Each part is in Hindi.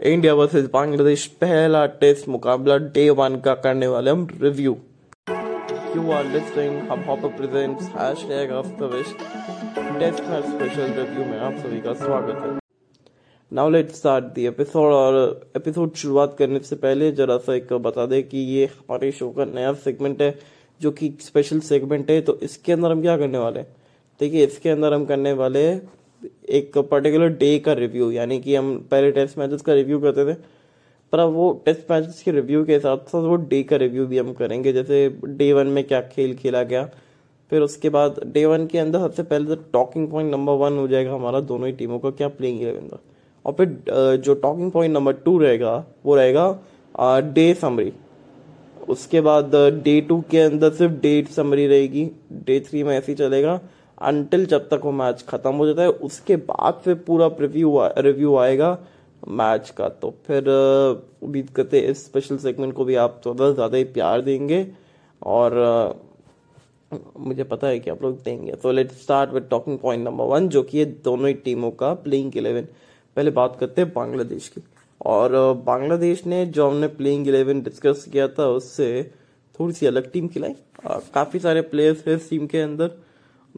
इंडिया वर्सेस बांग्लादेश पहला टेस्ट मुकाबला डे वन का करने वाले हम review you are listening Hubhopper presents hashtag अफ्तविश test match special review में आप सभी का स्वागत है। Now let's start the episode और एपिसोड शुरुआत करने से पहले जरा सा एक बता दें कि ये हमारे शो का नया सेगमेंट है, जो कि स्पेशल सेगमेंट है तो इसके अंदर हम क्या करने वाले हैं? देखिए, इसके अंदर हम करने वाले एक पर्टिकुलर डे का रिव्यू यानी कि हम पहले टेस्ट मैचेस का रिव्यू करते थे, पर अब वो टेस्ट मैचेस के रिव्यू के साथ साथ वो डे का रिव्यू भी हम करेंगे, जैसे डे वन में क्या खेल खेला गया, फिर उसके बाद डे वन के अंदर सबसे पहले तो टॉकिंग पॉइंट नंबर वन हो जाएगा हमारा दोनों ही टीमों का, क्या प्लेइंग इलेवन था। और फिर जो टॉकिंग पॉइंट नंबर टू रहेगा, वो रहेगा डे समरी उसके बाद डे टू के अंदर सिर्फ़ डेट समरी रहेगी डे थ्री में ऐसे ही चलेगा। अनटिल जब तक वो मैच खत्म हो जाता है, उसके बाद फिर पूरा रिव्यू रिव्यू आएगा मैच का। तो फिर उम्मीद करते इस स्पेशल सेगमेंट को भी आप थोड़ा ज़्यादा ही प्यार देंगे और मुझे पता है कि आप लोग देंगे। तो let start with talking point number one जो कि ये दोनों ही टीमों का प्लेइंग इलेवन पहले बात करते हैं बांग्लादेश की। और बांग्लादेश ने जो हमने प्लेइंग इलेवन डिस्कस किया था, उससे थोड़ी सी अलग टीम खिलाई। काफ़ी सारे प्लेयर्स हैं इस टीम के अंदर।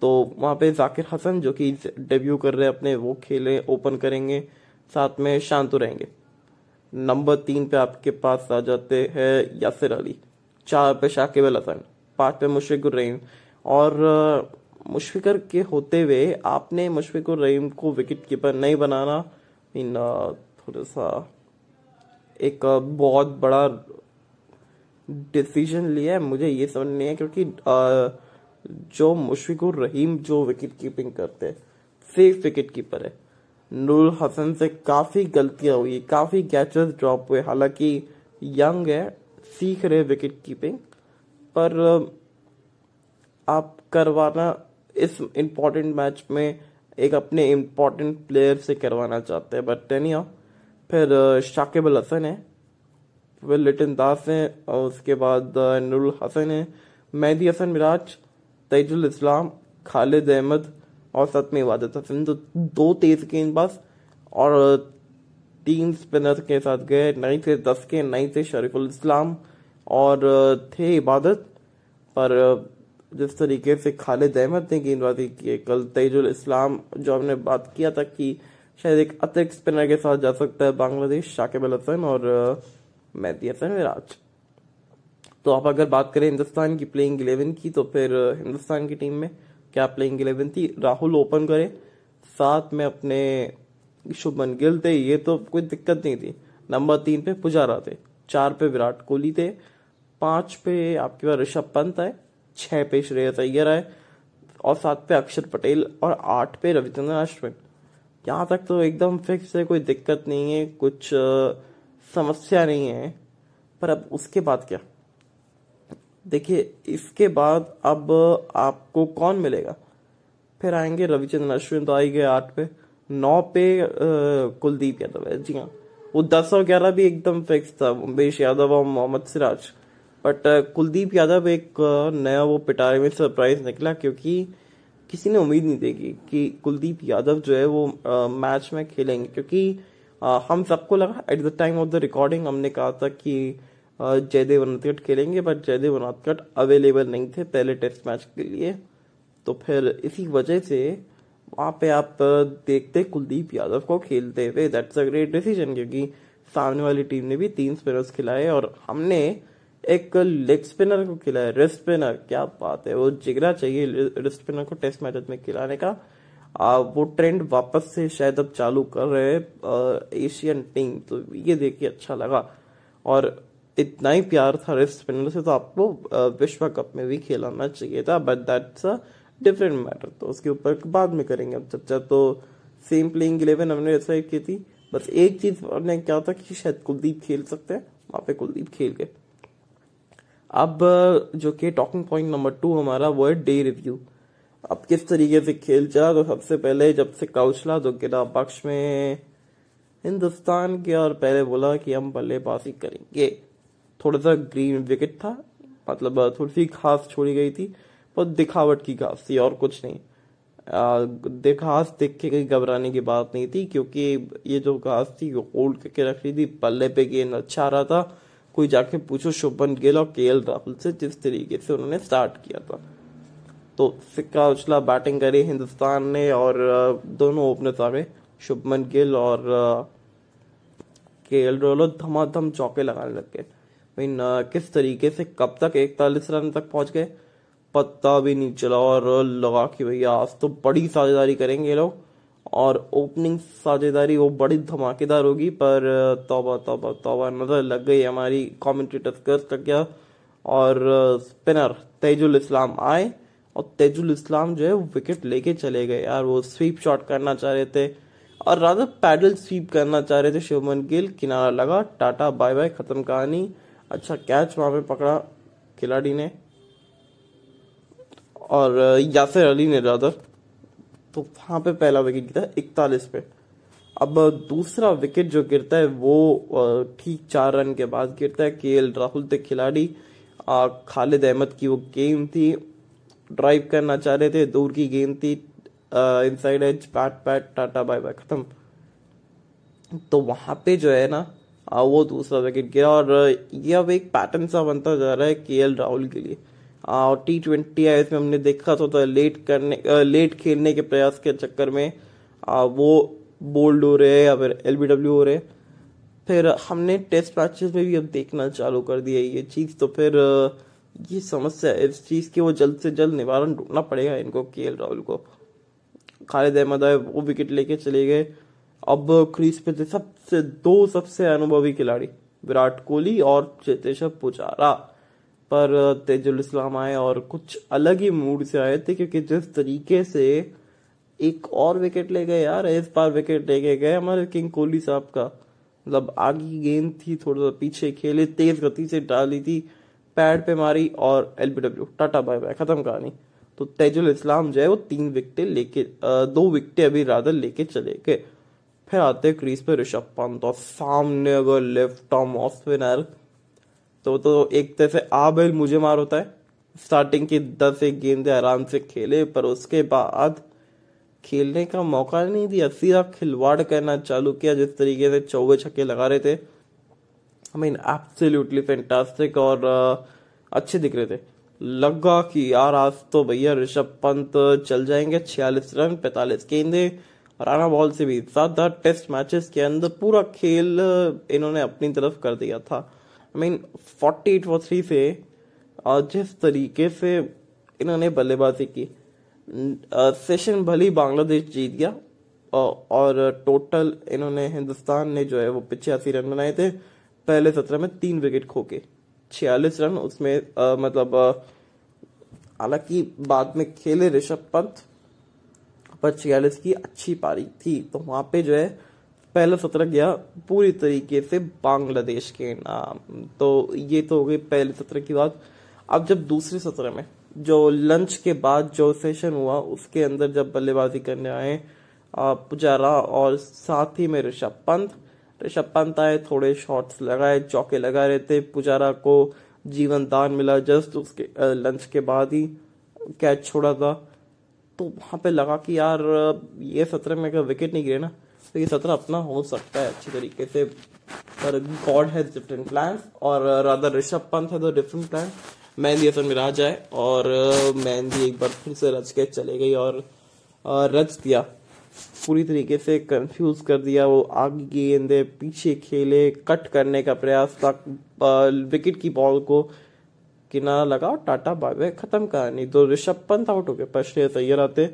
तो वहाँ पे जाकिर हसन जो कि डेब्यू कर रहे हैं अपने वो खेले ओपन करेंगे साथ में शांतु रहेंगे। नंबर तीन पे आपके पास आ जाते हैं यासिर अली चार पे शाकिब अल हसन पाँच पे मुशफिकुर रहीम। और मुशफिकर के होते हुए आपने मुशफिकुर रहीम को विकेट कीपर नहीं बनाना इन थोड़ा सा एक बहुत बड़ा डिसीज़न लिया है मुझे ये समझ नहीं है क्योंकि आ, जो मुशफिकुर रहीम जो विकेट कीपिंग करते हैं सेफ़ विकेट कीपर है। नूर हसन से काफ़ी गलतियाँ हुई, काफ़ी कैचेस ड्रॉप हुए। हालाँकि यंग है, सीख रहे विकेट कीपिंग पर आप करवाना इस इम्पोर्टेंट मैच में एक अपने इम्पोर्टेंट प्लेयर से करवाना चाहते हैं। बट टेनिया फिर शाकिब अल हसन है। फिर लिटन दास है और उसके बाद नूर हसन है। मेहदी हसन, मिराज तैजुल इस्लाम, खालिद अहमद और सतमी इबादत हसन तो दो तेज गेंदबाज और तीन स्पिनर के साथ गए, नई थे दस के, नई थे शरीफुल इस्लाम, और, थे इबादत, पर, जिस तरीके से खालिद अहमद ने गेंदबाजी की कल तेजुल इस्लाम, जो हमने बात किया था कि शायद एक अतिरिक्त स्पिनर के साथ जा सकता है बांग्लादेश, शाकिब अल हसन और, मेहदी हसन विराज तो आप अगर बात करें हिंदुस्तान की प्लेइंग इलेवन की तो फिर हिंदुस्तान की टीम में क्या प्लेइंग इलेवन थी? राहुल ओपन करे, साथ में अपने शुभमन गिल थे, ये तो कोई दिक्कत नहीं थी। नंबर तीन पे पुजारा थे, चार पे विराट कोहली थे, पाँच पे आपके पास ऋषभ पंत है छह पे श्रेयस अय्यर है और सात पे अक्षर पटेल, और आठ पे रविचंद्रन अश्विन। यहाँ तक तो एकदम फिक्स है, कोई दिक्कत नहीं है, कुछ समस्या नहीं है, पर अब उसके बाद क्या? देखिए इसके बाद अब आपको कौन मिलेगा? फिर आएँगे रविचंद्रन अश्विन तो आई गए आठ पे। नौ पे कुलदीप यादव है। जी हाँ। वो दस और ग्यारह भी एकदम फिक्स था उमेश यादव और मोहम्मद सिराज। बट कुलदीप यादव एक नया वो पिटारे में सरप्राइज़ निकला क्योंकि किसी ने उम्मीद नहीं देखी कि कुलदीप यादव जो है वो आ, मैच में खेलेंगे। क्योंकि आ, हम सबको लगा at the time of the recording हमने कहा था कि जयदेव अनाथकट खेलेंगे बट जयदेव अनाथकट अवेलेबल नहीं थे पहले टेस्ट मैच के लिए। तो फिर इसी वजह से वहाँ पे आप देखते कुलदीप यादव को खेलते हुए। दैट्स अ ग्रेट डिसीज़न क्योंकि सामने वाली टीम ने भी तीन स्पिनर्स खिलाए और हमने एक लेग स्पिनर को खिलाया। रिस्ट स्पिनर क्या बात है वो जिगरा चाहिए रिस्ट स्पिनर को टेस्ट मैच में खिलाने का। आ, वो ट्रेंड वापस से शायद अब चालू कर रहे हैं एशियन टीम तो ये देख के अच्छा लगा। और इतना ही प्यार था रिस्ट स्पिनर से तो आपको विश्व कप में भी खिलाना चाहिए था but that's a different matter तो उसके ऊपर बाद में करेंगे अब चर्चा। तो सेम प्लेइंग इलेवन हमने डिसाइड की थी। बस एक चीज़ हमने क्या था कि शायद कुलदीप खेल सकते हैं। वहाँ पे कुलदीप खेल गए। अब जो कि टॉकिंग पॉइंट नंबर टू हमारा वो है डे रिव्यू अब किस तरीके से खेल चला तो सबसे पहले जब से कौशला तो गिरा पक्ष में हिंदुस्तान के और पहले बोला कि हम बल्लेबाजी करेंगे। थोड़ा सा ग्रीन विकेट था। मतलब थोड़ी सी घास छोड़ी गई थी, बहुत दिखावट की घास थी और कुछ नहीं। घास देख के कहीं घबराने की बात नहीं थी, क्योंकि ये जो घास थी, वो होल्ड करके रख रही थी। पल्ले पे गेंद अच्छा रहा था। कोई जाके पूछो, शुभमन गिल और के राहुल से जिस तरीके से उन्होंने स्टार्ट किया था। तो सिक्का उछला बैटिंग करी हिंदुस्तान ने और दोनों ओपनर्स आ गए। शुभमन गिल और के एल राहुल धमाधम चौके लगाने लग गए। किस तरीके से, कब तक इकतालीस रन तक पहुँच गए? पत्ता भी नहीं चला और लगा कि भैया आज तो बड़ी साझेदारी करेंगे लोग। और ओपनिंग साझेदारी वो बड़ी धमाकेदार होगी, पर, तौबा तौबा तौबा, नज़र लग गई हमारी कॉमेंटेटर कर तक गया और स्पिनर तेजुल इस्लाम आए, और तेजुल इस्लाम जो है विकेट लेके चले गए यार। वो स्वीप शॉट करना चाह रहे थे, और राधा पैडल स्वीप करना चाह रहे थे शुभमन गिल। किनारा लगा, टाटा बाय बाय खत्म कहानी। अच्छा कैच वहाँ पे पकड़ा खिलाड़ी ने। और, यासिर अली ने राधा तो वहाँ पे पहला विकेट गिरा इकतालीस पे। अब दूसरा विकेट जो गिरता है, वो ठीक चार रन के बाद गिरता है के राहुल थे खिलाड़ी। खालिद अहमद की वो गेम थी। ड्राइव करना चाह रहे थे, दूर की गेंद थी। Inside edge pad pad tata bye bye खत्म। तो वहाँ पे जो है ना वो दूसरा विकेट गिरा और ये अब एक पैटर्न सा बनता जा रहा है के राहुल के लिए। और टी ट्वेंटी आई में हमने देखा था, तो लेट करने लेट खेलने के प्रयास के चक्कर में वो बोल्ड हो रहे हैं या फिर एल हो रहे फिर हमने टेस्ट मैचेस में भी अब देखना चालू कर दिया ये चीज़ तो फिर ये समस्या है। इस चीज़ की वो जल्द से जल्द निवारण ढूंढना पड़ेगा इनको के राहुल को। खालिद अहमद आए वो विकेट लेके चले गए। अब क्रीज पे थे सबसे, दो सबसे अनुभवी खिलाड़ी, विराट कोहली और चेतेश्वर पुजारा। पर, तेजुल इस्लाम आए और कुछ अलग ही मूड से आए थे, क्योंकि जिस तरीके से एक और विकेट ले गए यार, इस बार विकेट लेके गए हमारे किंग कोहली साहब का। मतलब आगे की गेंद थी थोड़ा सा पीछे खेले, तेज गति से डाली थी, पैड पे मारी और एलबीडब्ल्यू टाटा बाय बाय, खत्म कहानी। तो तेजुल इस्लाम जो है, वो तीन विकेटे लेके दो विकेटे अभी राधर लेके चले गए। फिर आते क्रीज पे ऋषभ पंत और सामने अगर लेफ़्ट आर्म ऑफ़ स्पिनर तो तो एक तरह से आ बैल मुझे मार होता है। स्टार्टिंग की दस एक गेंदे आराम से खेले पर उसके बाद खेलने का मौका नहीं दिया। सीधा खिलवाड़ करना चालू किया जिस तरीके से चौबे छक्के लगा रहे थे। आई मीन एब्सोल्युटली फैंटास्टिक और uh, अच्छे दिख रहे थे। लगा कि यार आज तो भैया ऋषभ पंत चल जाएँगे छियालीस रन पैतालीस गेंदे। राणा बॉल से भी ज़्यादा टेस्ट मैचेस के अंदर पूरा खेल इन्होंने अपनी तरफ़ कर दिया था। I mean forty eight for three से जिस तरीके से इन्होंने बल्लेबाजी की सेशन भली बांग्लादेश जीत गया और टोटल इन्होंने हिंदुस्तान ने जो है वो पिछयासी रन बनाए थे। पहले सत्रह में तीन विकेट खो के छियालीस रन उसमें आ, मतलब हालाँकि बाद में खेले ऋषभ पंत पर छियालीस की अच्छी पारी थी। तो वहाँ पे जो है, पहला सत्र गया पूरी तरीके से बांग्लादेश के नाम। तो ये तो हो गई पहले सत्र की बात। अब जब दूसरे सत्र में, जो लंच के बाद जो सेशन हुआ, उसके अंदर जब बल्लेबाजी करने आए पुजारा और साथ ही में ऋषभ पंत। ऋषभ पंत आए, थोड़े शॉट्स लगाए, चौके लगा रहे थे। पुजारा को जीवन दान मिला जस्ट उसके लंच के बाद ही। कैच छोड़ा था। तो वहाँ पे लगा कि यार, ये सत्र में अगर विकेट नहीं गिरे ना तो ये सत्र अपना हो सकता है अच्छी तरीके से। पर गॉड हैज़ डिफरेंट प्लान और राधा ऋषभ पंत है तो डिफरेंट प्लान मेहंदी असल में राज आए और मेहंदी एक बार फिर से रच के चले गई और रच दिया। पूरी तरीके से कंफ्यूज कर दिया वो आगे गेंदे, पीछे खेले कट करने का प्रयास था विकेट की बॉल को किनारा लगा टाटा बाय खत्म कहानी। तो ऋषभ पंत आउट हो गए पर श्रेयस अय्यर आते।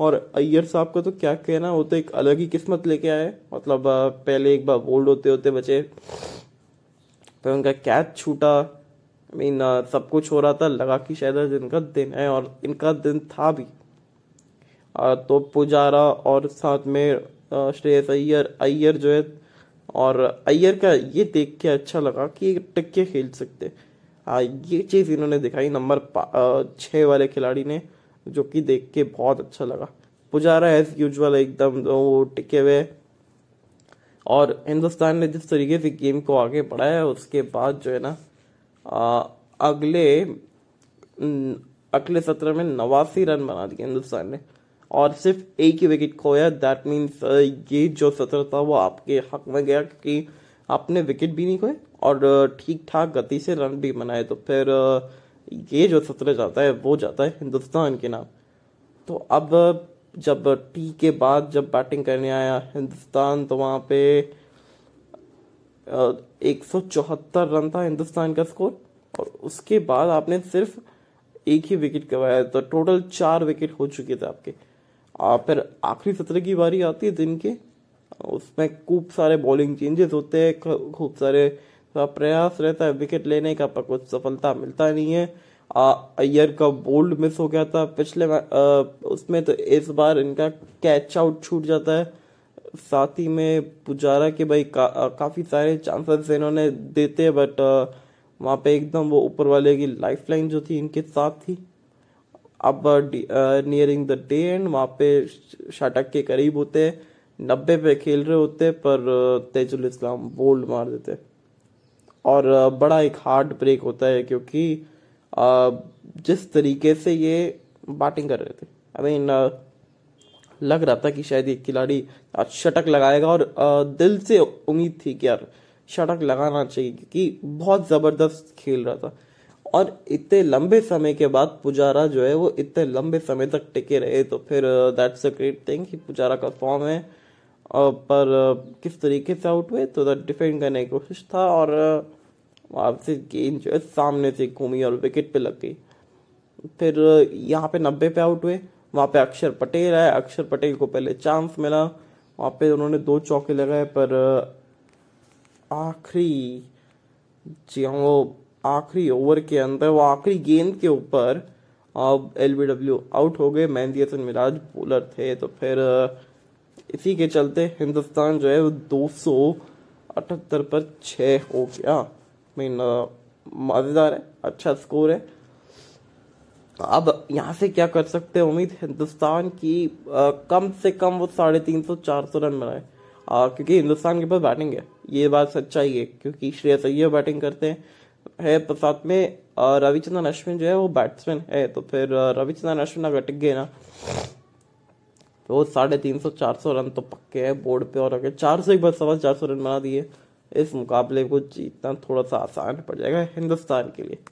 और अय्यर साहब को तो क्या कहना वो तो एक अलग ही किस्मत लेके आए। मतलब पहले एक बार बोल्ड होते होते बचे फिर उनका कैच छूटा। मीन सब कुछ हो रहा था लगा कि शायद आज इनका दिन है और इनका दिन था भी। आ, तो पुजारा और साथ में श्रेयस अय्यर अय्यर जो है और अय्यर का ये देख के अच्छा लगा कि टिक्के खेल सकते। ये चीज़ इन्होंने दिखाई नंबर छह वाले खिलाड़ी ने जो कि देख के बहुत अच्छा लगा। पुजारा एज यूजल एकदम वो टिके हुए। और हिंदुस्तान ने जिस तरीके से गेम को आगे बढ़ाया उसके बाद जो है ना आ, अगले अगले सत्र में नवासी रन बना दिए हिंदुस्तान ने। और सिर्फ़ एक ही विकेट खोया दैट मीन्स ये जो सत्र था वो आपके हक में गया क्योंकि आपने विकेट भी नहीं खोए और ठीक ठाक गति से रन भी बनाए तो फिर ये जो सत्र जाता है वो जाता है हिंदुस्तान के नाम। तो अब जब टी के बाद जब बैटिंग करने आया हिंदुस्तान तो वहाँ पे एक सौ चौहत्तर रन था हिंदुस्तान का स्कोर और उसके बाद आपने सिर्फ़ एक ही विकेट गवाया तो टोटल चार विकेट हो चुके थे आपके। आ, फिर आखिरी सत्र की बारी आती है दिन के उसमें खूब सारे बॉलिंग चेंजेस होते हैं खूब सारे प्रयास रहता है विकेट लेने का पर कुछ सफलता मिलता नहीं है। अय्यर का बोल्ड मिस हो गया था पिछले आ, उसमें तो इस बार इनका कैच आउट छूट जाता है। साथ ही में पुजारा के भाई का, आ, काफ़ी सारे चांसेस इन्होंने देते बट वहाँ पे एकदम वो ऊपर वाले की लाइफ लाइन जो थी इनके साथ थी। अब नियरिंग द डे एंड वहाँ पे शटक के करीब होते नब्बे पे खेल रहे होते, पर तेजुल इस्लाम बोल्ड मार देते। और बड़ा एक हार्ड ब्रेक होता है, क्योंकि जिस तरीके से ये बैटिंग कर रहे थे। आई मीन लग रहा था कि शायद ये खिलाड़ी आज शटक लगाएगा, और दिल से उम्मीद थी कि यार शटक लगाना चाहिए, क्योंकि बहुत ज़बरदस्त खेल रहा था। और इतने लंबे समय के बाद पुजारा जो है, वो इतने लंबे समय तक टिके रहे तो फिर दैट्स अ ग्रेट थिंग कि पुजारा का फॉर्म है। पर किस तरीके से आउट हुए तो डिफेंड करने की कोशिश था और वहाँ से गेंद जो है सामने से घूमी और विकेट पे लग गई। फिर यहाँ पे नब्बे पे आउट हुए, वहाँ पे अक्षर पटेल है अक्षर पटेल को पहले चांस मिला। वहाँ पे उन्होंने दो चौके लगाए, पर आखिरी, जी हाँ वो आखिरी ओवर के अंदर, वो आखिरी गेंद के ऊपर, अब एलबीडब्ल्यू आउट हो गए। मेहंदी हसन मिराज बॉलर थे तो फिर इसी के चलते हिंदुस्तान जो है वो दो सौ अठहत्तर पर छः हो गया। मीन मज़ेदार है अच्छा स्कोर है। अब यहाँ से क्या कर सकते हैं? उम्मीद हिंदुस्तान की आ, कम से कम वो साढ़े तीन सौ चार सौ रन बनाए। क्योंकि हिंदुस्तान के पास बैटिंग है ये बात सच्चाई है क्योंकि श्रेयस अय्यर बैटिंग करते हैं है पर साथ में रविचंद्रन अश्विन जो है वो बैट्समैन है। तो फिर रविचंद्रन अश्विन अगर टिक गए ना तो वो साढ़े तीन सौ, चार सौ रन तो पक्के हैं बोर्ड पे और अगर चार सौ एक बार सवा चार सौ रन बना दिए, इस मुकाबले को जीतना थोड़ा सा आसान पड़ जाएगा हिंदुस्तान के लिए।